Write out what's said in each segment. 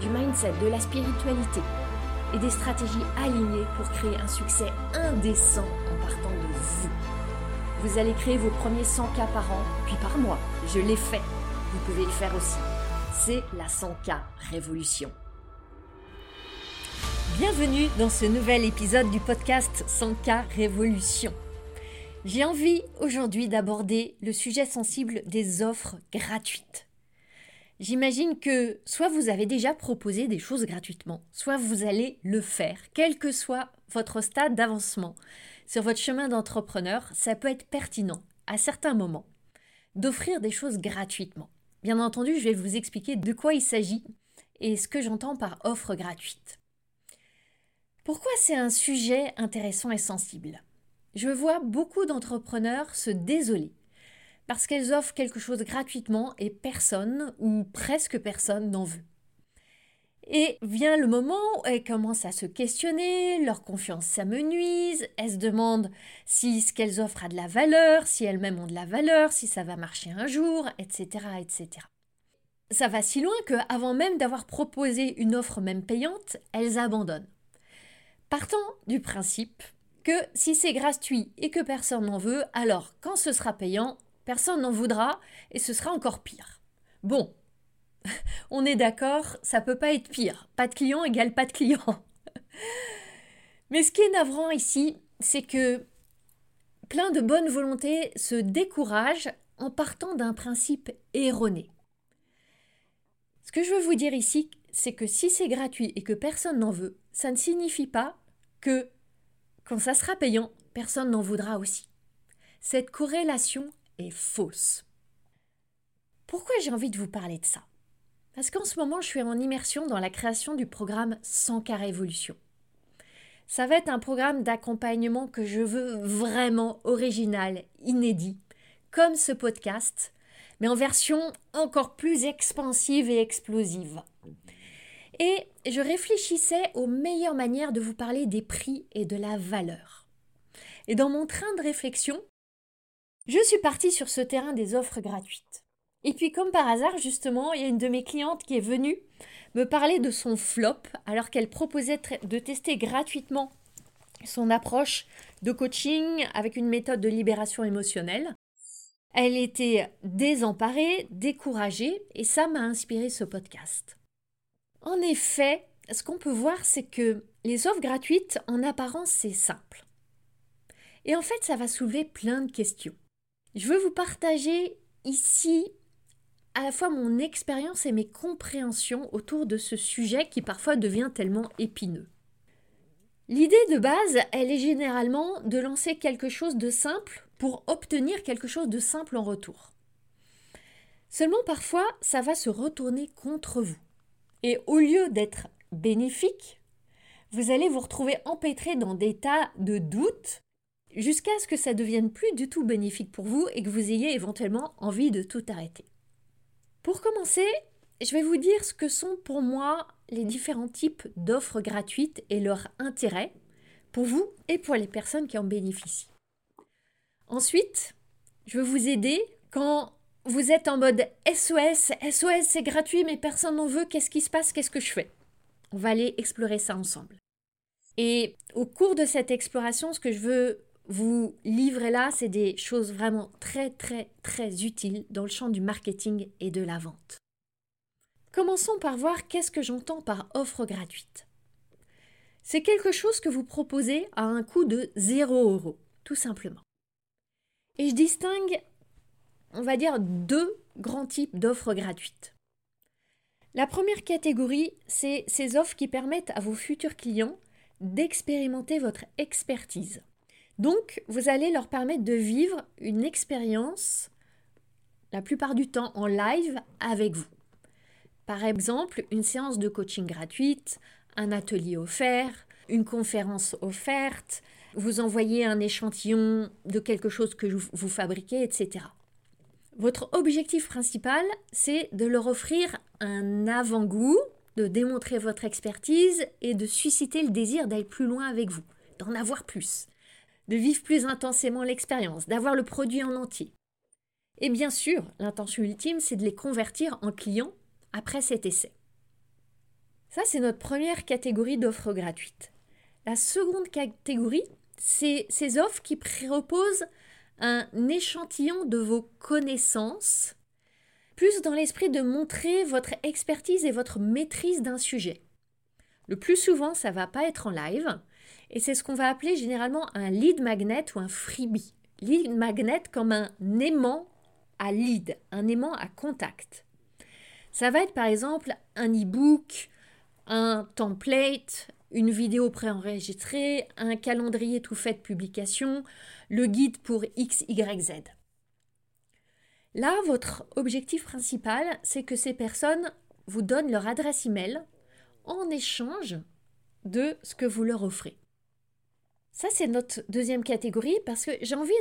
du mindset, de la spiritualité et des stratégies alignées pour créer un succès indécent en partant de vous. Vous allez créer vos premiers 100 k par an, puis par mois. Je l'ai fait. Vous pouvez le faire aussi. C'est la 100K Révolution. Bienvenue dans ce nouvel épisode du podcast 100K Révolution. J'ai envie aujourd'hui d'aborder le sujet sensible des offres gratuites. J'imagine que soit vous avez déjà proposé des choses gratuitement, soit vous allez le faire, quel que soit votre stade d'avancement. Sur votre chemin d'entrepreneur, ça peut être pertinent, à certains moments, d'offrir des choses gratuitement. Bien entendu, je vais vous expliquer de quoi il s'agit et ce que j'entends par offre gratuite. Pourquoi c'est un sujet intéressant et sensible? Je vois beaucoup d'entrepreneurs se désoler parce qu'elles offrent quelque chose gratuitement et personne, ou presque personne, n'en veut. Et vient le moment où elles commencent à se questionner, leur confiance s'amenuise, elles se demandent si ce qu'elles offrent a de la valeur, si elles-mêmes ont de la valeur, si ça va marcher un jour, etc. etc. Ça va si loin que, avant même d'avoir proposé une offre même payante, elles abandonnent. Partant du principe que si c'est gratuit et que personne n'en veut, alors quand ce sera payant, personne n'en voudra et ce sera encore pire. Bon, on est d'accord, ça peut pas être pire. Pas de client égale pas de client. Mais ce qui est navrant ici, c'est que plein de bonne volonté se découragent en partant d'un principe erroné. Ce que je veux vous dire ici, c'est que si c'est gratuit et que personne n'en veut, ça ne signifie pas que quand ça sera payant, personne n'en voudra aussi. Cette corrélation est fausse. Pourquoi j'ai envie de vous parler de ça? Parce qu'en ce moment, je suis en immersion dans la création du programme 100 k Révolution. Ça va être un programme d'accompagnement que je veux vraiment original, inédit, comme ce podcast, mais en version encore plus expansive et explosive. Et je réfléchissais aux meilleures manières de vous parler des prix et de la valeur. Et dans mon train de réflexion, je suis partie sur ce terrain des offres gratuites. Et puis comme par hasard, justement, il y a une de mes clientes qui est venue me parler de son flop alors qu'elle proposait de tester gratuitement son approche de coaching avec une méthode de libération émotionnelle. Elle était désemparée, découragée, et ça m'a inspiré ce podcast. En effet, ce qu'on peut voir, c'est que les offres gratuites, en apparence, c'est simple. Et en fait, ça va soulever plein de questions. Je veux vous partager ici à la fois mon expérience et mes compréhensions autour de ce sujet qui parfois devient tellement épineux. L'idée de base, elle est généralement de lancer quelque chose de simple pour obtenir quelque chose de simple en retour. Seulement parfois, ça va se retourner contre vous. Et au lieu d'être bénéfique, vous allez vous retrouver empêtré dans des tas de doutes jusqu'à ce que ça devienne plus du tout bénéfique pour vous et que vous ayez éventuellement envie de tout arrêter. Pour commencer, je vais vous dire ce que sont pour moi les différents types d'offres gratuites et leur intérêt pour vous et pour les personnes qui en bénéficient. Ensuite, je vais vous aider quand vous êtes en mode SOS, SOS c'est gratuit mais personne n'en veut, qu'est-ce qui se passe, qu'est-ce que je fais? On va aller explorer ça ensemble. Et au cours de cette exploration, ce que je veux vous livrez là, c'est des choses vraiment très très très utiles dans le champ du marketing et de la vente. Commençons par voir qu'est-ce que j'entends par offre gratuite. C'est quelque chose que vous proposez à un coût de 0 euros, tout simplement. Et je distingue, on va dire, deux grands types d'offres gratuites. La première catégorie, c'est ces offres qui permettent à vos futurs clients d'expérimenter votre expertise. Donc, vous allez leur permettre de vivre une expérience, la plupart du temps en live, avec vous. Par exemple, une séance de coaching gratuite, un atelier offert, une conférence offerte, vous envoyez un échantillon de quelque chose que vous fabriquez, etc. Votre objectif principal, c'est de leur offrir un avant-goût, de démontrer votre expertise et de susciter le désir d'aller plus loin avec vous, d'en avoir plus, de vivre plus intensément l'expérience, d'avoir le produit en entier. Et bien sûr, l'intention ultime, c'est de les convertir en clients après cet essai. Ça, c'est notre première catégorie d'offres gratuites. La seconde catégorie, c'est ces offres qui proposent un échantillon de vos connaissances, plus dans l'esprit de montrer votre expertise et votre maîtrise d'un sujet. Le plus souvent, ça va pas être en live, et c'est ce qu'on va appeler généralement un lead magnet ou un freebie. Lead magnet comme un aimant à lead, un aimant à contact. Ça va être par exemple un e-book, un template, une vidéo préenregistrée, un calendrier tout fait de publication, le guide pour X, Y, Z. Là, votre objectif principal, c'est que ces personnes vous donnent leur adresse email en échange de ce que vous leur offrez. Ça, c'est notre deuxième catégorie parce que j'ai envie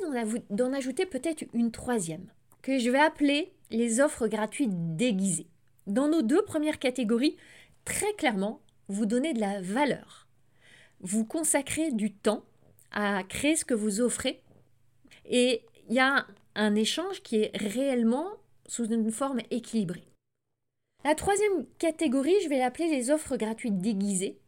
d'en ajouter peut-être une troisième, que je vais appeler les offres gratuites déguisées. Dans nos deux premières catégories, très clairement, vous donnez de la valeur. Vous consacrez du temps à créer ce que vous offrez et il y a un échange qui est réellement sous une forme équilibrée. La troisième catégorie, je vais l'appeler les offres gratuites déguisées.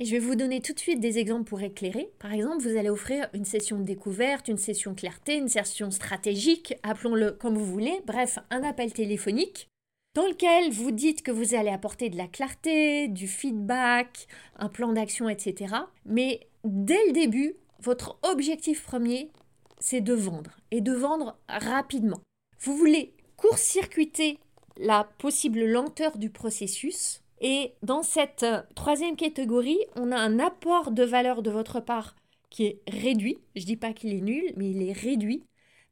Et je vais vous donner tout de suite des exemples pour éclairer. Par exemple, vous allez offrir une session de découverte, une session clarté, une session stratégique, appelons-le comme vous voulez, bref, un appel téléphonique dans lequel vous dites que vous allez apporter de la clarté, du feedback, un plan d'action, etc. Mais dès le début, votre objectif premier, c'est de vendre et de vendre rapidement. Vous voulez court-circuiter la possible lenteur du processus et dans cette euh, troisième catégorie, on a un apport de valeur de votre part qui est réduit. Je ne dis pas qu'il est nul, mais il est réduit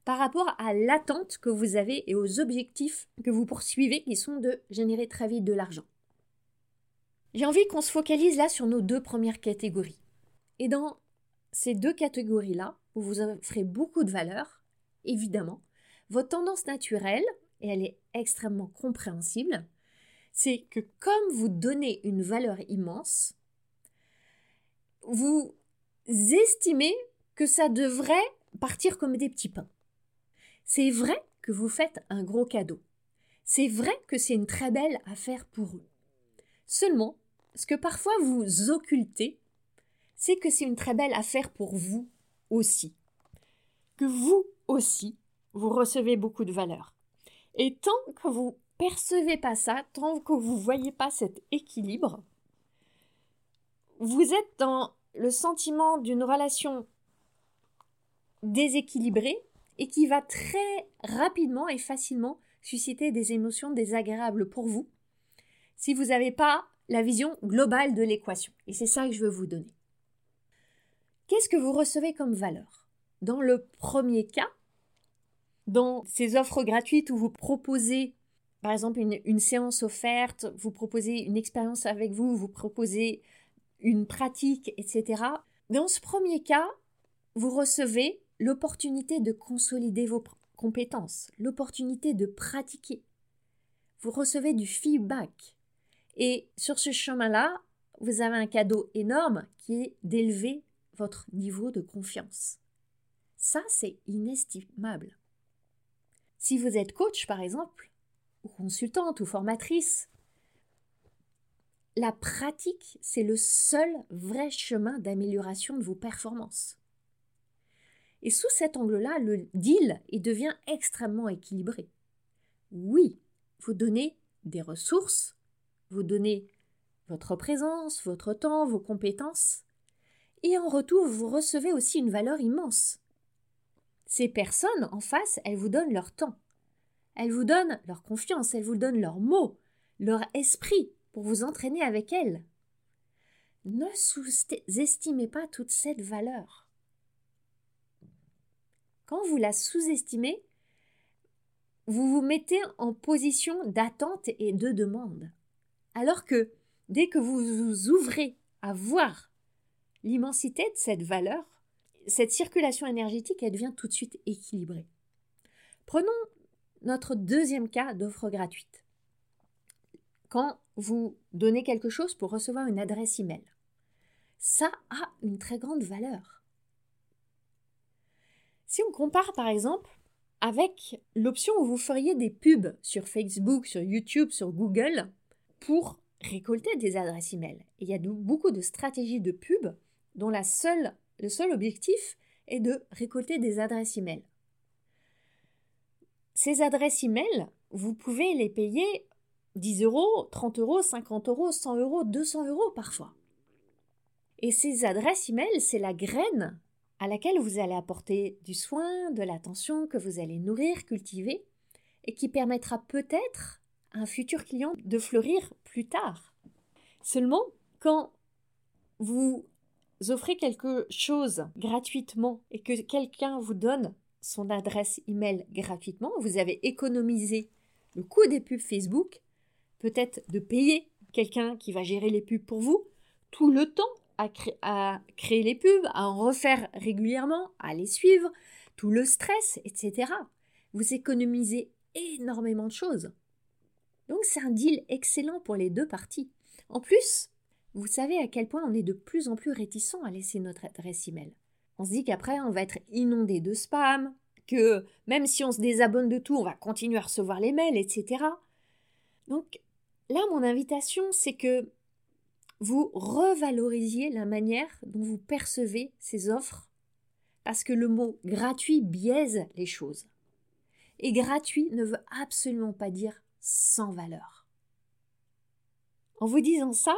par rapport à l'attente que vous avez et aux objectifs que vous poursuivez qui sont de générer très vite de l'argent. J'ai envie qu'on se focalise là sur nos deux premières catégories. Et dans ces deux catégories-là, où vous offrez beaucoup de valeur, évidemment, votre tendance naturelle, et elle est extrêmement compréhensible, c'est que comme vous donnez une valeur immense, vous estimez que ça devrait partir comme des petits pains. C'est vrai que vous faites un gros cadeau. C'est vrai que c'est une très belle affaire pour eux. Seulement, ce que parfois vous occultez, c'est que c'est une très belle affaire pour vous aussi. Que vous aussi, vous recevez beaucoup de valeur. Et tant que vous percevez pas ça, tant que vous voyez pas cet équilibre, vous êtes dans le sentiment d'une relation déséquilibrée et qui va très rapidement et facilement susciter des émotions désagréables pour vous si vous n'avez pas la vision globale de l'équation. Et c'est ça que je veux vous donner. Qu'est-ce que vous recevez comme valeur? Dans le premier cas, dans ces offres gratuites où vous proposez par exemple une, séance offerte, vous proposez une expérience avec vous, vous proposez une pratique, etc. Dans ce premier cas, vous recevez l'opportunité de consolider vos compétences, l'opportunité de pratiquer. Vous recevez du feedback. Et sur ce chemin-là, vous avez un cadeau énorme qui est d'élever votre niveau de confiance. Ça, c'est inestimable. Si vous êtes coach, par exemple, consultante ou formatrice, la pratique, c'est le seul vrai chemin d'amélioration de vos performances. Et sous cet angle-là, le deal il devient extrêmement équilibré. Oui, vous donnez des ressources, vous donnez votre présence, votre temps, vos compétences, et en retour, vous recevez aussi une valeur immense. Ces personnes en face, elles vous donnent leur temps, elles vous donnent leur confiance, elles vous donnent leurs mots, leur esprit pour vous entraîner avec elles. Ne sous-estimez pas toute cette valeur. Quand vous la sous-estimez, vous vous mettez en position d'attente et de demande. Alors que dès que vous vous ouvrez à voir l'immensité de cette valeur, cette circulation énergétique, elle devient tout de suite équilibrée. Prenons notre deuxième cas d'offre gratuite. Quand vous donnez quelque chose pour recevoir une adresse email, ça a une très grande valeur. Si on compare par exemple avec l'option où vous feriez des pubs sur Facebook, sur YouTube, sur Google pour récolter des adresses email. il y a beaucoup de stratégies de pub dont la seule, le seul objectif est de récolter des adresses email. Ces adresses email, vous pouvez les payer 10 euros, 30 euros, 50 euros, 100 euros, 200 euros parfois. Et ces adresses email, c'est la graine à laquelle vous allez apporter du soin, de l'attention, que vous allez nourrir, cultiver, et qui permettra peut-être à un futur client de fleurir plus tard. Seulement, quand vous offrez quelque chose gratuitement et que quelqu'un vous donne son adresse email gratuitement, vous avez économisé le coût des pubs Facebook, peut-être de payer quelqu'un qui va gérer les pubs pour vous, tout le temps à, créer les pubs, à en refaire régulièrement, à les suivre, tout le stress, etc. Vous économisez énormément de choses. Donc c'est un deal excellent pour les deux parties. En plus, vous savez à quel point on est de plus en plus réticent à laisser notre adresse email. On se dit qu'après on va être inondé de spam, que même si on se désabonne de tout, on va continuer à recevoir les mails, etc. Donc là, mon invitation, c'est que vous revalorisiez la manière dont vous percevez ces offres, parce que le mot gratuit biaise les choses. Et gratuit ne veut absolument pas dire sans valeur. En vous disant ça,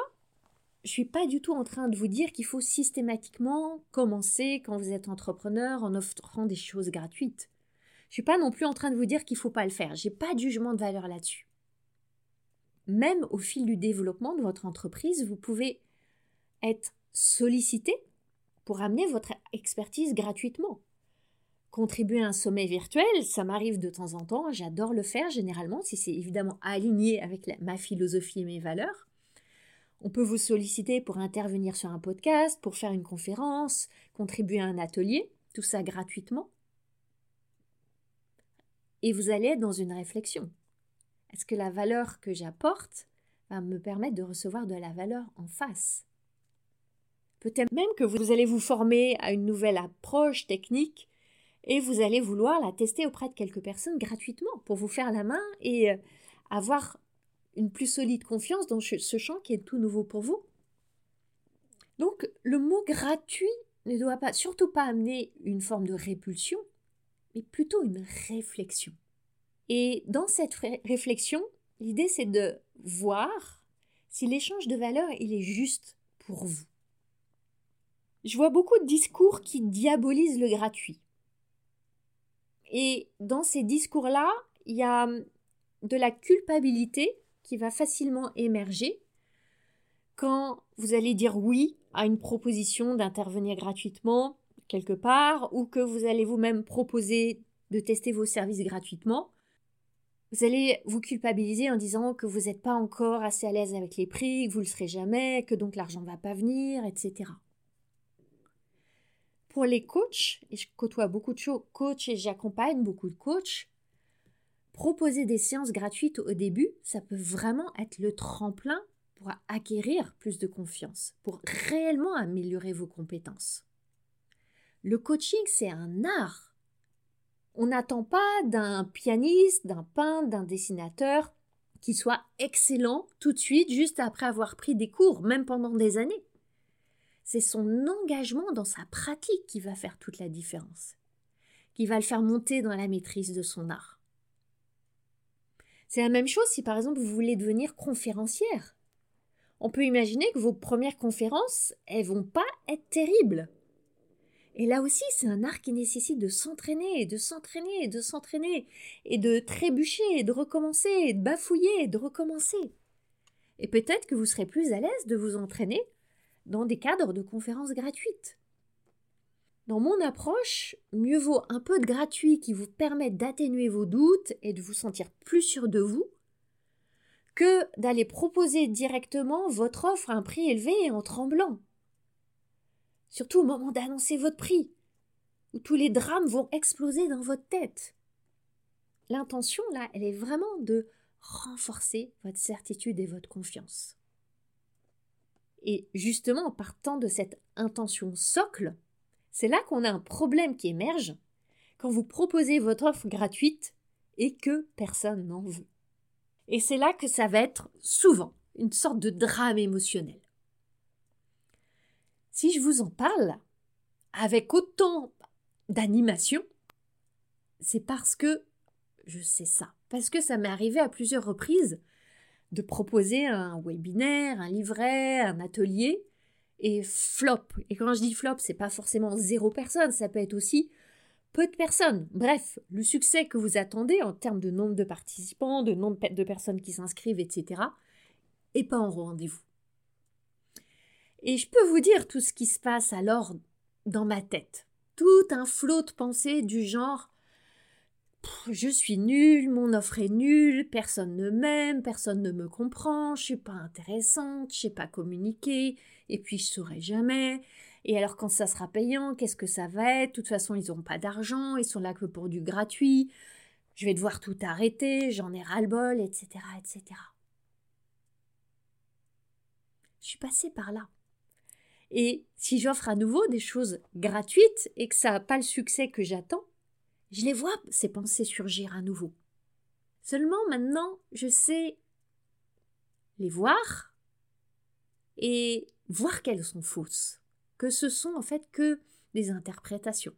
je suis pas du tout en train de vous dire qu'il faut systématiquement commencer quand vous êtes entrepreneur en offrant des choses gratuites. Je suis pas non plus en train de vous dire qu'il faut pas le faire. J'ai pas de jugement de valeur là-dessus même au fil du développement de votre entreprise, vous pouvez être sollicité pour amener votre expertise gratuitement. Contribuer à un sommet virtuel, ça m'arrive de temps en temps, j'adore le faire généralement, si c'est évidemment aligné avec ma philosophie et mes valeurs. On peut vous solliciter pour intervenir sur un podcast, pour faire une conférence, contribuer à un atelier, tout ça gratuitement. Et vous allez être dans une réflexion. Est-ce que la valeur que j'apporte va me permettre de recevoir de la valeur en face? Peut-être même que vous allez vous former à une nouvelle approche technique et vous allez vouloir la tester auprès de quelques personnes gratuitement pour vous faire la main et euh, avoir une plus solide confiance dans ce champ qui est tout nouveau pour vous. Donc le mot gratuit ne doit pas, surtout pas amener une forme de répulsion, mais plutôt une réflexion. Et dans cette réflexion, l'idée c'est de voir si l'échange de valeurs il est juste pour vous. Je vois beaucoup de discours qui diabolisent le gratuit. Et dans ces discours-là, il y a de la culpabilité qui va facilement émerger quand vous allez dire oui à une proposition d'intervenir gratuitement quelque part ou que vous allez vous-même proposer de tester vos services gratuitement vous allez vous culpabiliser en disant que vous n'êtes pas encore assez à l'aise avec les prix, que vous ne le serez jamais, que donc l'argent ne va pas venir, etc. Pour les coachs, et je côtoie beaucoup de coachs et j'accompagne beaucoup de coachs, proposer des séances gratuites au début, ça peut vraiment être le tremplin pour acquérir plus de confiance, pour réellement améliorer vos compétences. Le coaching, c'est un art. On n'attend pas d'un pianiste, d'un peintre, d'un dessinateur qui soit excellent tout de suite, juste après avoir pris des cours, même pendant des années. C'est son engagement dans sa pratique qui va faire toute la différence, qui va le faire monter dans la maîtrise de son art. C'est la même chose si par exemple vous voulez devenir conférencière. On peut imaginer que vos premières conférences, elles vont pas être terribles. Et là aussi, c'est un art qui nécessite de s'entraîner, de s'entraîner, de s'entraîner, et de trébucher, de recommencer, de bafouiller, de recommencer. Et peut-être que vous serez plus à l'aise de vous entraîner dans des cadres de conférences gratuites. Dans mon approche, mieux vaut un peu de gratuit qui vous permet d'atténuer vos doutes et de vous sentir plus sûr de vous, que d'aller proposer directement votre offre à un prix élevé et en tremblant. Surtout au moment d'annoncer votre prix, où tous les drames vont exploser dans votre tête. L'intention, là, elle est vraiment de renforcer votre certitude et votre confiance. Et justement, en partant de cette intention socle, c'est là qu'on a un problème qui émerge quand vous proposez votre offre gratuite et que personne n'en veut. Et c'est là que ça va être souvent une sorte de drame émotionnel. Si je vous en parle avec autant d'animation, c'est parce que je sais ça. Parce que ça m'est arrivé à plusieurs reprises de proposer un webinaire, un livret, un atelier, et flop. Et quand je dis flop, c'est pas forcément zéro personne, ça peut être aussi peu de personnes. Bref, le succès que vous attendez en termes de nombre de participants, de nombre de personnes qui s'inscrivent, etc., est pas en rendez-vous. Et je peux vous dire tout ce qui se passe alors dans ma tête. Tout un flot de pensées du genre je suis nulle, mon offre est nulle, personne ne m'aime, personne ne me comprend, je suis pas intéressante, je sais pas communiquer, et puis je saurai jamais. Et alors quand ça sera payant, qu'est-ce que ça va être? De toute façon, ils n'ont pas d'argent, ils sont là que pour du gratuit. Je vais devoir tout arrêter, j'en ai ras-le-bol, etc., etc. Je suis passée par là. Et si j'offre à nouveau des choses gratuites et que ça n'a pas le succès que j'attends, je les vois, ces pensées surgir à nouveau. Seulement maintenant, je sais les voir et voir qu'elles sont fausses, que ce sont en fait que des interprétations,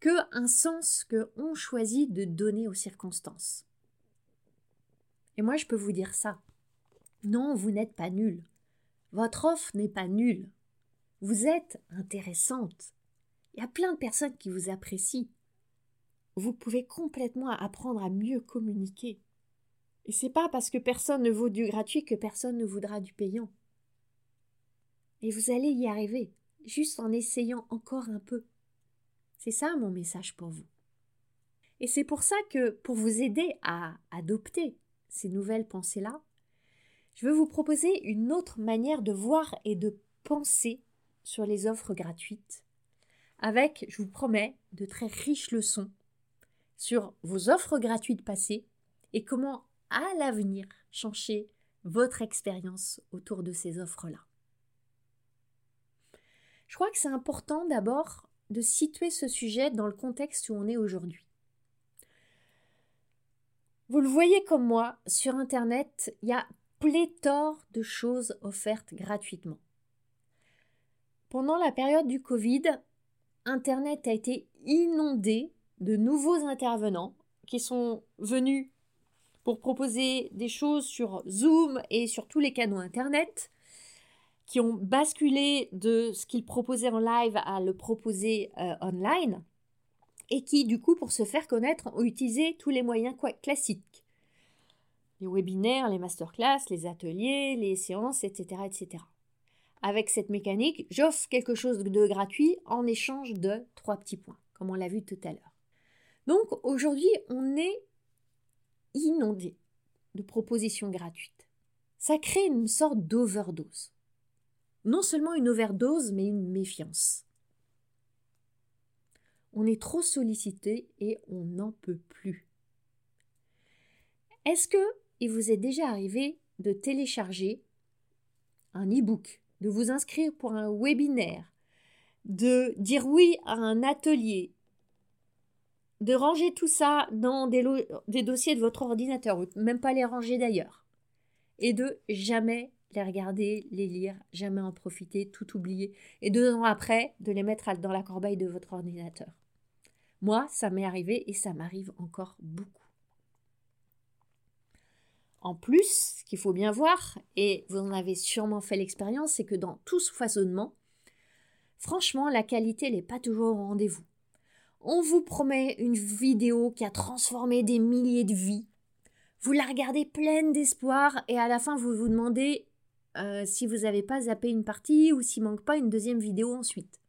que un sens que on choisit de donner aux circonstances. Et moi, je peux vous dire ça. Non, vous n'êtes pas nul. Votre offre n'est pas nulle. Vous êtes intéressante. Il y a plein de personnes qui vous apprécient vous pouvez complètement apprendre à mieux communiquer. Et c'est pas parce que personne ne vaut du gratuit que personne ne voudra du payant. Et vous allez y arriver, juste en essayant encore un peu. C'est ça mon message pour vous. Et c'est pour ça que, pour vous aider à adopter ces nouvelles pensées-là, je veux vous proposer une autre manière de voir et de penser sur les offres gratuites, avec, je vous promets, de très riches leçons sur vos offres gratuites passées et comment à l'avenir changer votre expérience autour de ces offres-là. Je crois que c'est important d'abord de situer ce sujet dans le contexte où on est aujourd'hui. Vous le voyez comme moi, sur Internet, il y a pléthore de choses offertes gratuitement. Pendant la période du Covid, Internet a été inondé de nouveaux intervenants qui sont venus pour proposer des choses sur Zoom et sur tous les canaux Internet, qui ont basculé de ce qu'ils proposaient en live à le proposer euh, online, et qui, du coup, pour se faire connaître, ont utilisé tous les moyens classiques. Les webinaires, les masterclass, les ateliers, les séances, etc. etc. Avec cette mécanique, j'offre quelque chose de gratuit en échange de trois petits points, comme on l'a vu tout à l'heure. Donc aujourd'hui, on est inondé de propositions gratuites. Ça crée une sorte d'overdose. Non seulement une overdose, mais une méfiance. On est trop sollicité et on n'en peut plus. Est-ce que il vous est déjà arrivé de télécharger un e-book, de vous inscrire pour un webinaire, de dire oui à un atelier, de ranger tout ça dans des, des dossiers de votre ordinateur, ou même pas les ranger d'ailleurs, et de jamais les regarder, les lire, jamais en profiter, tout oublier, et deux ans après, de les mettre dans la corbeille de votre ordinateur. Moi, ça m'est arrivé et ça m'arrive encore beaucoup. En plus, ce qu'il faut bien voir, et vous en avez sûrement fait l'expérience, c'est que dans tout ce foisonnement, franchement, la qualité n'est pas toujours au rendez-vous. On vous promet une vidéo qui a transformé des milliers de vies. Vous la regardez pleine d'espoir et à la fin vous vous demandez euh, si vous n'avez pas zappé une partie ou s'il manque pas une deuxième vidéo ensuite.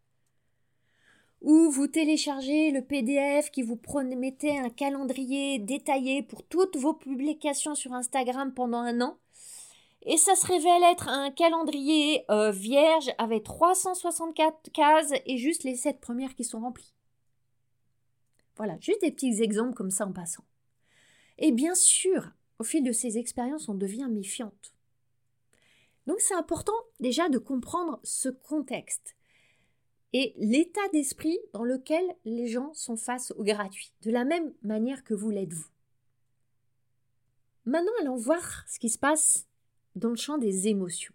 ou vous téléchargez le PDF qui vous promettait un calendrier détaillé pour toutes vos publications sur Instagram pendant un an, et ça se révèle être un calendrier euh, vierge avec 364 cases et juste les 7 premières qui sont remplies. Voilà, juste des petits exemples comme ça en passant. Et bien sûr, au fil de ces expériences, on devient méfiante. Donc c'est important déjà de comprendre ce contexte et l'état d'esprit dans lequel les gens sont face au gratuit, de la même manière que vous l'êtes vous. Maintenant, allons voir ce qui se passe dans le champ des émotions.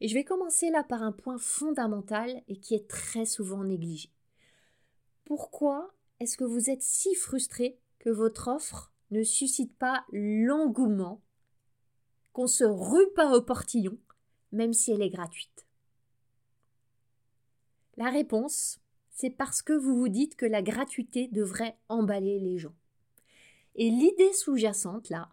Et je vais commencer là par un point fondamental et qui est très souvent négligé. Pourquoi est-ce que vous êtes si frustré que votre offre ne suscite pas l'engouement, qu'on se rue pas au portillon, même si elle est gratuite La réponse, c'est parce que vous vous dites que la gratuité devrait emballer les gens. Et l'idée sous-jacente, là,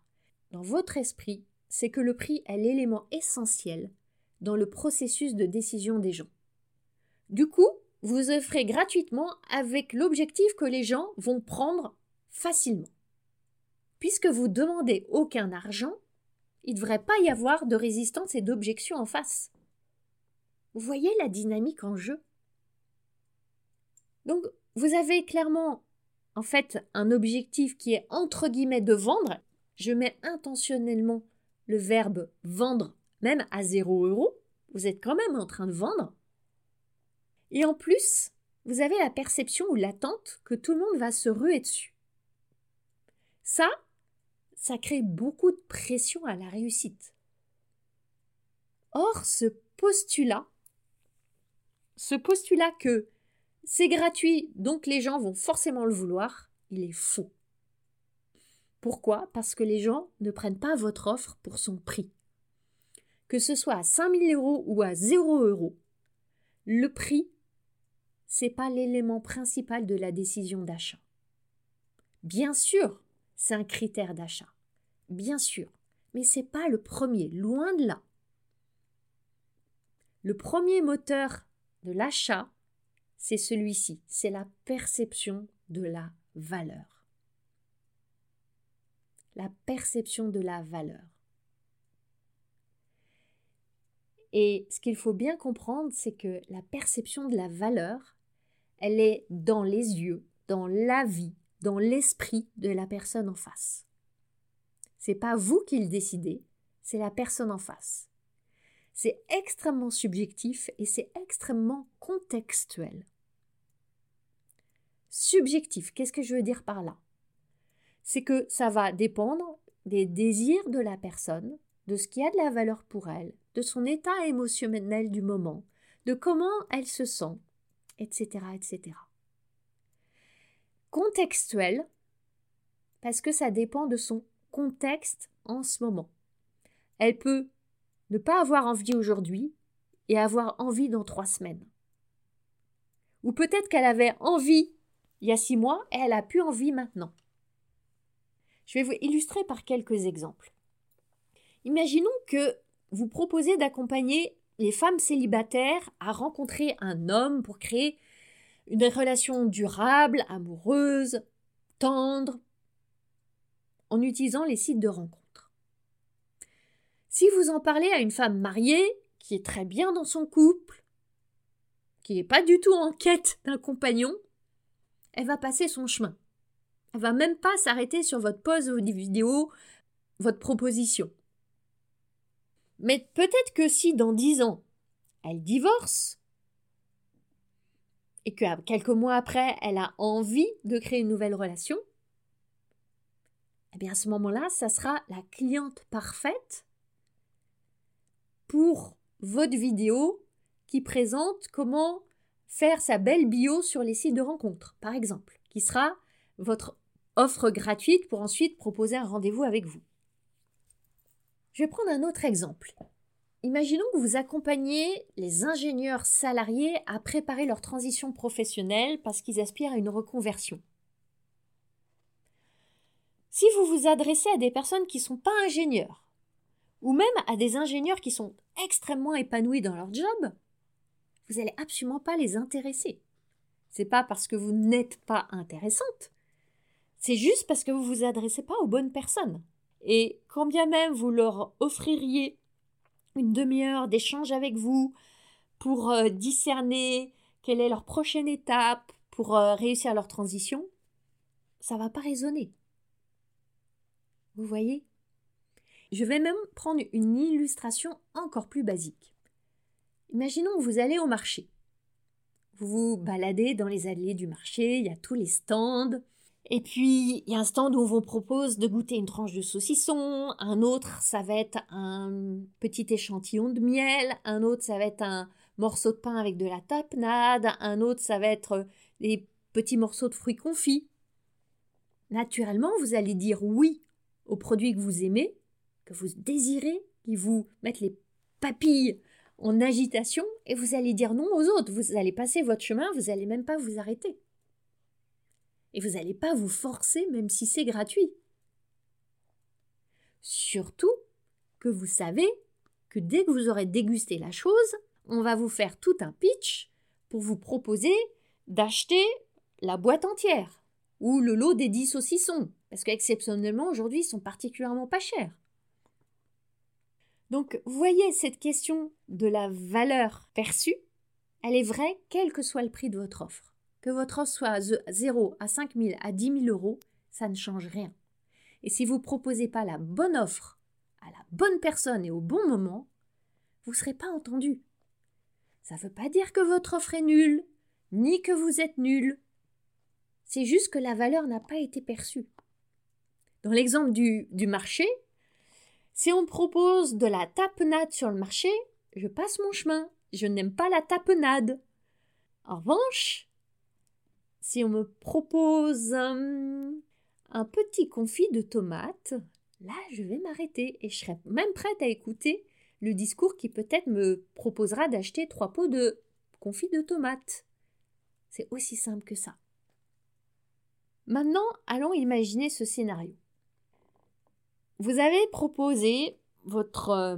dans votre esprit, c'est que le prix est l'élément essentiel dans le processus de décision des gens. Du coup, vous offrez gratuitement avec l'objectif que les gens vont prendre facilement. Puisque vous demandez aucun argent, il ne devrait pas y avoir de résistance et d'objection en face. Vous voyez la dynamique en jeu? Donc, vous avez clairement, en fait, un objectif qui est entre guillemets de vendre. Je mets intentionnellement le verbe vendre même à zéro euro, vous êtes quand même en train de vendre. Et en plus, vous avez la perception ou l'attente que tout le monde va se ruer dessus. Ça, ça crée beaucoup de pression à la réussite. Or, ce postulat, ce postulat que c'est gratuit, donc les gens vont forcément le vouloir, il est faux. Pourquoi? Parce que les gens ne prennent pas votre offre pour son prix. Que ce soit à 5000 euros ou à 0 euros, le prix, c'est pas l'élément principal de la décision d'achat. Bien sûr, c'est un critère d'achat. Bien sûr, mais c'est pas le premier, loin de là. Le premier moteur de l'achat, c'est celui-ci, c'est la perception de la valeur la perception de la valeur. Et ce qu'il faut bien comprendre, c'est que la perception de la valeur, elle est dans les yeux, dans la vie, dans l'esprit de la personne en face. C'est pas vous qui le décidez, c'est la personne en face. C'est extrêmement subjectif et c'est extrêmement contextuel. Subjectif, qu'est-ce que je veux dire par là? C'est que ça va dépendre des désirs de la personne, de ce qui a de la valeur pour elle, de son état émotionnel du moment, de comment elle se sent, etc., etc. Contextuel, parce que ça dépend de son contexte en ce moment. Elle peut ne pas avoir envie aujourd'hui et avoir envie dans trois semaines. Ou peut-être qu'elle avait envie il y a six mois et elle a plus envie maintenant. Je vais vous illustrer par quelques exemples. Imaginons que vous proposez d'accompagner les femmes célibataires à rencontrer un homme pour créer une relation durable, amoureuse, tendre, en utilisant les sites de rencontres. Si vous en parlez à une femme mariée, qui est très bien dans son couple, qui n'est pas du tout en quête d'un compagnon, elle va passer son chemin. Elle va même pas s'arrêter sur votre pause vidéo, votre proposition. Mais peut-être que si dans dix ans, elle divorce, et que quelques mois après, elle a envie de créer une nouvelle relation, eh bien à ce moment-là, ça sera la cliente parfaite pour votre vidéo qui présente comment faire sa belle bio sur les sites de rencontres, par exemple, qui sera votre offre gratuite pour ensuite proposer un rendez-vous avec vous. Je vais prendre un autre exemple. Imaginons que vous accompagnez les ingénieurs salariés à préparer leur transition professionnelle parce qu'ils aspirent à une reconversion. Si vous vous adressez à des personnes qui ne sont pas ingénieurs, ou même à des ingénieurs qui sont extrêmement épanouis dans leur job, vous n'allez absolument pas les intéresser. C'est pas parce que vous n'êtes pas intéressante. C'est juste parce que vous vous adressez pas aux bonnes personnes. Et quand bien même vous leur offririez une demi-heure d'échange avec vous pour euh, discerner quelle est leur prochaine étape pour euh, réussir leur transition, ça va pas résonner. Vous voyez? Je vais même prendre une illustration encore plus basique. Imaginons que vous allez au marché. Vous vous baladez dans les allées du marché, il y a tous les stands. Et puis, il y a un stand où on vous propose de goûter une tranche de saucisson, un autre, ça va être un petit échantillon de miel, un autre, ça va être un morceau de pain avec de la tapenade, un autre, ça va être des petits morceaux de fruits confits. Naturellement, vous allez dire oui aux produits que vous aimez, que vous désirez, qui vous mettent les papilles en agitation, et vous allez dire non aux autres. Vous allez passer votre chemin, vous n'allez même pas vous arrêter. Et vous n'allez pas vous forcer, même si c'est gratuit. Surtout que vous savez que dès que vous aurez dégusté la chose, on va vous faire tout un pitch pour vous proposer d'acheter la boîte entière ou le lot des 10 saucissons, parce qu'exceptionnellement aujourd'hui ils sont particulièrement pas chers. Donc, vous voyez, cette question de la valeur perçue, elle est vraie quel que soit le prix de votre offre. Que votre offre soit à 0 à 5 000 à 10 000 euros, ça ne change rien. Et si vous ne proposez pas la bonne offre à la bonne personne et au bon moment, vous ne serez pas entendu. Ça ne veut pas dire que votre offre est nulle, ni que vous êtes nul. C'est juste que la valeur n'a pas été perçue. Dans l'exemple du, marché, si on propose de la tapenade sur le marché, je passe mon chemin. Je n'aime pas la tapenade. En revanche, si on me propose un, un petit confit de tomates, là, je vais m'arrêter et je serai même prête à écouter le discours qui peut-être me proposera d'acheter trois pots de confit de tomates. C'est aussi simple que ça. Maintenant, allons imaginer ce scénario. Vous avez proposé votre euh,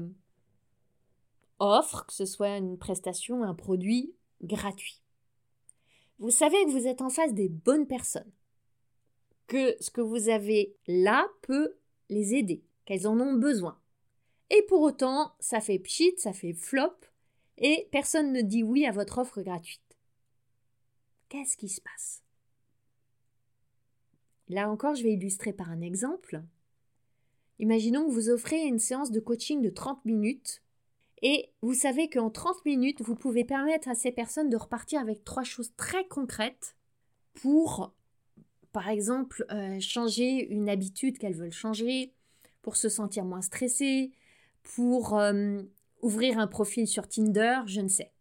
offre, que ce soit une prestation, un produit gratuit. Vous savez que vous êtes en face des bonnes personnes, que ce que vous avez là peut les aider, qu'elles en ont besoin. Et pour autant, ça fait pchit, ça fait flop, et personne ne dit oui à votre offre gratuite. Qu'est-ce qui se passe? Là encore, je vais illustrer par un exemple. Imaginons que vous offrez une séance de coaching de 30 minutes et vous savez qu'en 30 minutes, vous pouvez permettre à ces personnes de repartir avec trois choses très concrètes pour, par exemple, euh, changer une habitude qu'elles veulent changer, pour se sentir moins stressées, pour euh, ouvrir un profil sur Tinder, je ne sais.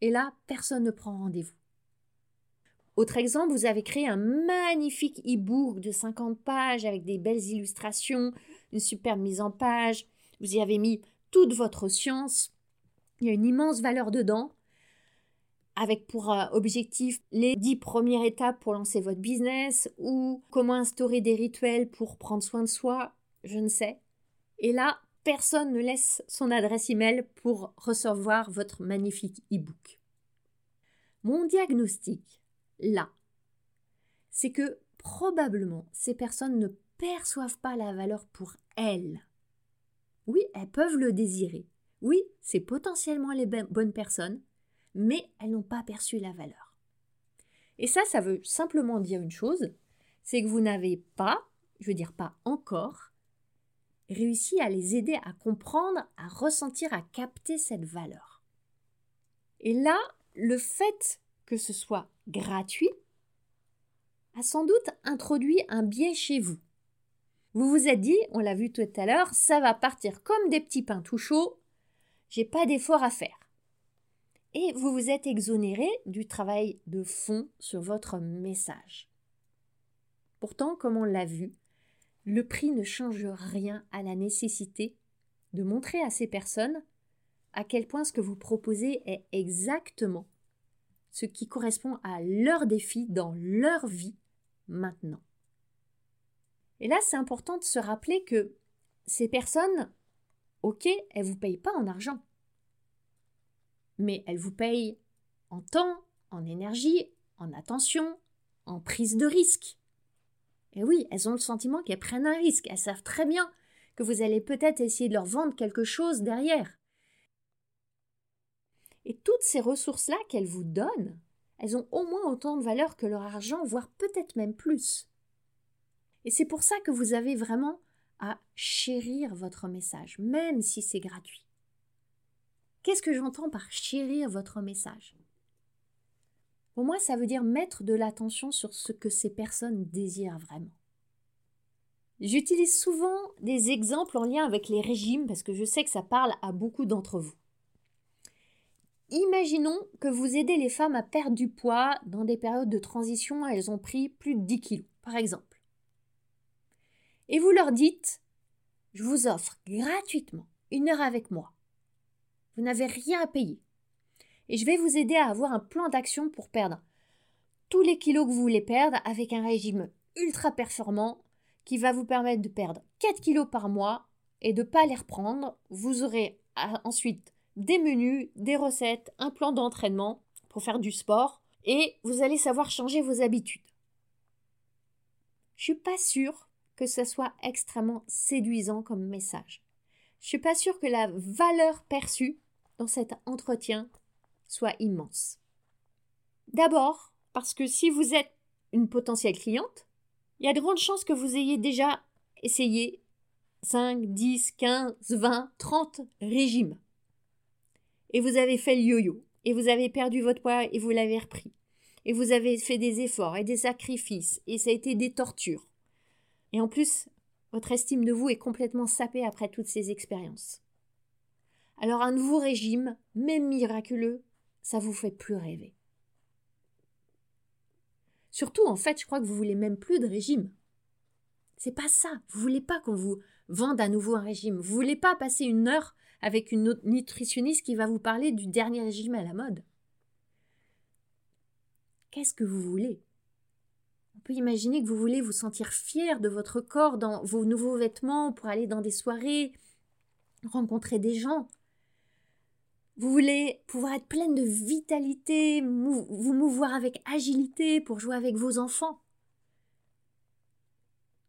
Et là, personne ne prend rendez-vous. Autre exemple, vous avez créé un magnifique e-book de 50 pages avec des belles illustrations, une superbe mise en page. Vous y avez mis toute votre science. Il y a une immense valeur dedans, avec pour euh, objectif les 10 premières étapes pour lancer votre business ou comment instaurer des rituels pour prendre soin de soi, je ne sais. Et là, personne ne laisse son adresse email pour recevoir votre magnifique e-book. Mon diagnostic, là, c'est que probablement ces personnes ne perçoivent pas la valeur pour elles. Oui, elles peuvent le désirer. Oui, c'est potentiellement les bonnes personnes, mais elles n'ont pas perçu la valeur. Et ça, ça veut simplement dire une chose, c'est que vous n'avez pas, je veux dire pas encore, réussi à les aider à comprendre, à ressentir, à capter cette valeur. Et là, le fait que ce soit gratuit, a sans doute introduit un biais chez vous. Vous vous êtes dit, on l'a vu tout à l'heure, ça va partir comme des petits pains tout chauds, j'ai pas d'effort à faire. Et vous vous êtes exonéré du travail de fond sur votre message. Pourtant, comme on l'a vu, le prix ne change rien à la nécessité de montrer à ces personnes à quel point ce que vous proposez est exactement ce qui correspond à leur défi dans leur vie maintenant. Et là, c'est important de se rappeler que ces personnes, ok, elles vous payent pas en argent, mais elles vous payent en temps, en énergie, en attention, en prise de risque. Et oui, elles ont le sentiment qu'elles prennent un risque. Elles savent très bien que vous allez peut-être essayer de leur vendre quelque chose derrière. Et toutes ces ressources-là qu'elles vous donnent, elles ont au moins autant de valeur que leur argent, voire peut-être même plus. Et c'est pour ça que vous avez vraiment à chérir votre message, même si c'est gratuit. Qu'est-ce que j'entends par chérir votre message? Pour moi, ça veut dire mettre de l'attention sur ce que ces personnes désirent vraiment. J'utilise souvent des exemples en lien avec les régimes parce que je sais que ça parle à beaucoup d'entre vous. Imaginons que vous aidez les femmes à perdre du poids dans des périodes de transition, elles ont pris plus de 10 kilos, par exemple. Et vous leur dites Je vous offre gratuitement une heure avec moi. Vous n'avez rien à payer. Et je vais vous aider à avoir un plan d'action pour perdre tous les kilos que vous voulez perdre avec un régime ultra performant qui va vous permettre de perdre 4 kilos par mois et de ne pas les reprendre. Vous aurez ah, ensuite des menus, des recettes, un plan d'entraînement pour faire du sport et vous allez savoir changer vos habitudes. Je suis pas sûre que ce soit extrêmement séduisant comme message. Je suis pas sûre que la valeur perçue dans cet entretien soit immense. D'abord, parce que si vous êtes une potentielle cliente, il y a de grandes chances que vous ayez déjà essayé 5, 10, 15, 20, 30 régimes. Et vous avez fait le yo-yo, et vous avez perdu votre poids et vous l'avez repris. Et vous avez fait des efforts et des sacrifices, et ça a été des tortures. Et en plus, votre estime de vous est complètement sapée après toutes ces expériences. Alors un nouveau régime, même miraculeux, ça vous fait plus rêver. Surtout, en fait, je crois que vous voulez même plus de régime. C'est pas ça. Vous voulez pas qu'on vous vende à nouveau un régime. Vous voulez pas passer une heure avec une nutritionniste qui va vous parler du dernier régime à la mode. Qu'est-ce que vous voulez? On peut imaginer que vous voulez vous sentir fier de votre corps dans vos nouveaux vêtements pour aller dans des soirées, rencontrer des gens. Vous voulez pouvoir être pleine de vitalité, vous mouvoir avec agilité pour jouer avec vos enfants.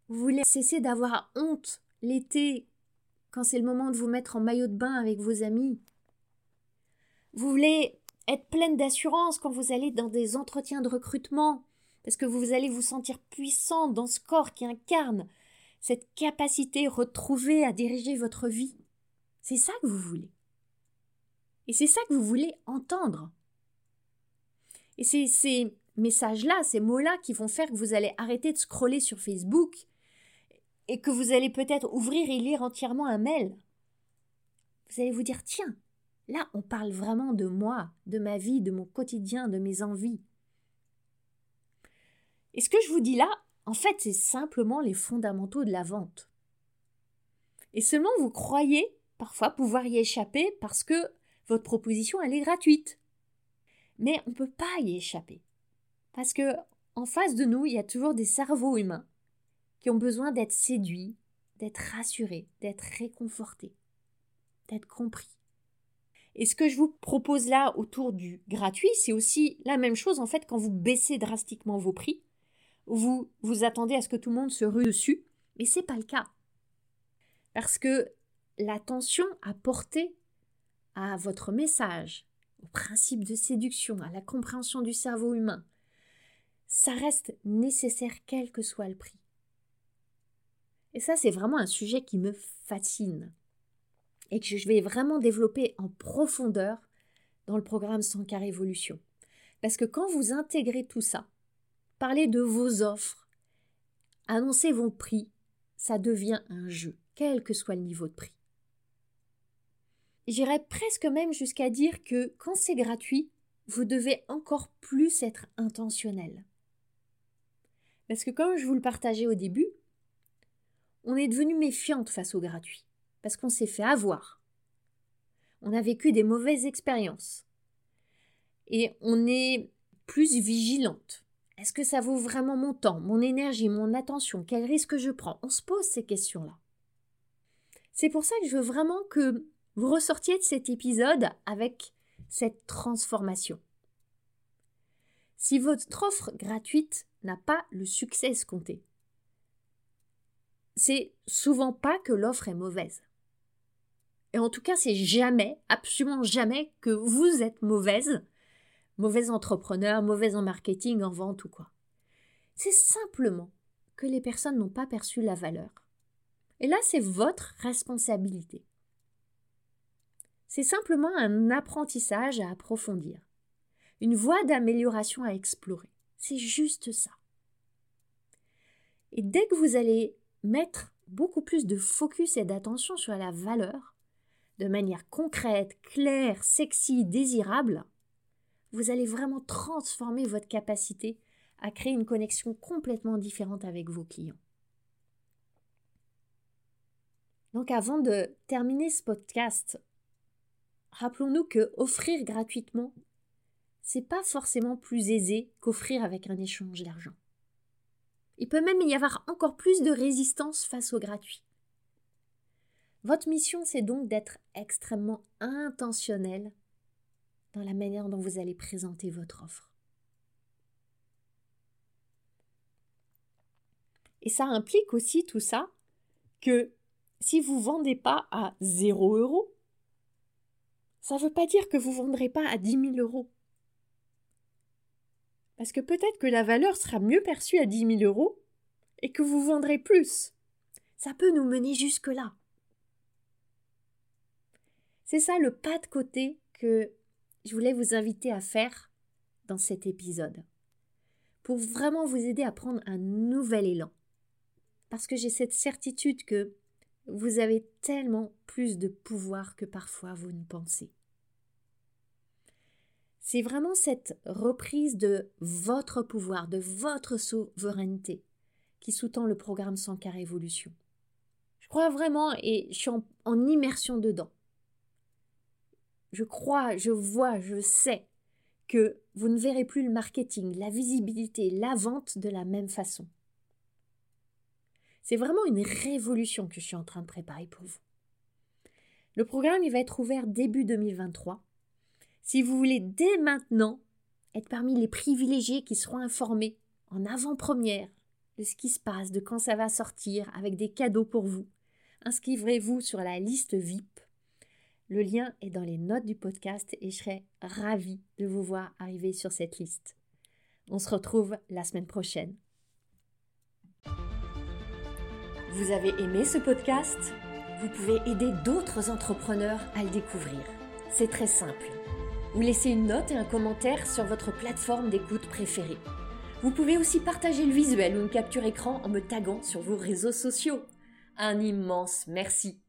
Vous voulez cesser d'avoir honte l'été quand c'est le moment de vous mettre en maillot de bain avec vos amis. Vous voulez être pleine d'assurance quand vous allez dans des entretiens de recrutement, parce que vous allez vous sentir puissante dans ce corps qui incarne cette capacité retrouvée à diriger votre vie. C'est ça que vous voulez. Et c'est ça que vous voulez entendre. Et c'est ces messages-là, ces mots-là qui vont faire que vous allez arrêter de scroller sur Facebook et que vous allez peut-être ouvrir et lire entièrement un mail. Vous allez vous dire tiens, là on parle vraiment de moi, de ma vie, de mon quotidien, de mes envies. Et ce que je vous dis là, en fait, c'est simplement les fondamentaux de la vente. Et seulement vous croyez parfois pouvoir y échapper parce que votre proposition elle est gratuite. Mais on ne peut pas y échapper. Parce que en face de nous, il y a toujours des cerveaux humains qui ont besoin d'être séduits, d'être rassurés, d'être réconfortés, d'être compris. Et ce que je vous propose là autour du gratuit, c'est aussi la même chose en fait quand vous baissez drastiquement vos prix, vous vous attendez à ce que tout le monde se rue dessus, mais c'est pas le cas. Parce que l'attention apportée à votre message, au principe de séduction, à la compréhension du cerveau humain, ça reste nécessaire quel que soit le prix. Et ça, c'est vraiment un sujet qui me fascine et que je vais vraiment développer en profondeur dans le programme 100 Révolution. Parce que quand vous intégrez tout ça, parlez de vos offres, annoncez vos prix, ça devient un jeu, quel que soit le niveau de prix. J'irais presque même jusqu'à dire que quand c'est gratuit, vous devez encore plus être intentionnel. Parce que comme je vous le partageais au début, on est devenu méfiante face au gratuit, parce qu'on s'est fait avoir. On a vécu des mauvaises expériences. Et on est plus vigilante. Est-ce que ça vaut vraiment mon temps, mon énergie, mon attention? Quel risque je prends? On se pose ces questions-là. C'est pour ça que je veux vraiment que vous ressortiez de cet épisode avec cette transformation. si votre offre gratuite n'a pas le succès escompté, c'est souvent pas que l'offre est mauvaise. Et en tout cas, c'est jamais, absolument jamais, que vous êtes mauvaise, mauvais entrepreneur, mauvaise en marketing, en vente ou quoi. C'est simplement que les personnes n'ont pas perçu la valeur. Et là, c'est votre responsabilité. C'est simplement un apprentissage à approfondir, une voie d'amélioration à explorer. C'est juste ça. Et dès que vous allez mettre beaucoup plus de focus et d'attention sur la valeur, de manière concrète, claire, sexy, désirable, vous allez vraiment transformer votre capacité à créer une connexion complètement différente avec vos clients. Donc avant de terminer ce podcast, rappelons-nous que offrir gratuitement, c'est pas forcément plus aisé qu'offrir avec un échange d'argent. Il peut même y avoir encore plus de résistance face au gratuit. Votre mission, c'est donc d'être extrêmement intentionnel dans la manière dont vous allez présenter votre offre. Et ça implique aussi tout ça que si vous ne vendez pas à 0 euros, ça ne veut pas dire que vous ne vendrez pas à 10 000 euros. Parce que peut-être que la valeur sera mieux perçue à 10 000 euros et que vous vendrez plus. Ça peut nous mener jusque-là. C'est ça le pas de côté que je voulais vous inviter à faire dans cet épisode. Pour vraiment vous aider à prendre un nouvel élan. Parce que j'ai cette certitude que vous avez tellement plus de pouvoir que parfois vous ne pensez. C'est vraiment cette reprise de votre pouvoir, de votre souveraineté qui sous-tend le programme Sans Car Évolution. Je crois vraiment et je suis en, en immersion dedans. Je crois, je vois, je sais que vous ne verrez plus le marketing, la visibilité, la vente de la même façon. C'est vraiment une révolution que je suis en train de préparer pour vous. Le programme il va être ouvert début 2023 si vous voulez dès maintenant être parmi les privilégiés qui seront informés en avant-première de ce qui se passe, de quand ça va sortir, avec des cadeaux pour vous, inscrivez-vous sur la liste VIP. Le lien est dans les notes du podcast et je serai ravie de vous voir arriver sur cette liste. On se retrouve la semaine prochaine. Vous avez aimé ce podcast? Vous pouvez aider d'autres entrepreneurs à le découvrir. C'est très simple ou laissez une note et un commentaire sur votre plateforme d'écoute préférée. Vous pouvez aussi partager le visuel ou une capture écran en me taguant sur vos réseaux sociaux. Un immense merci.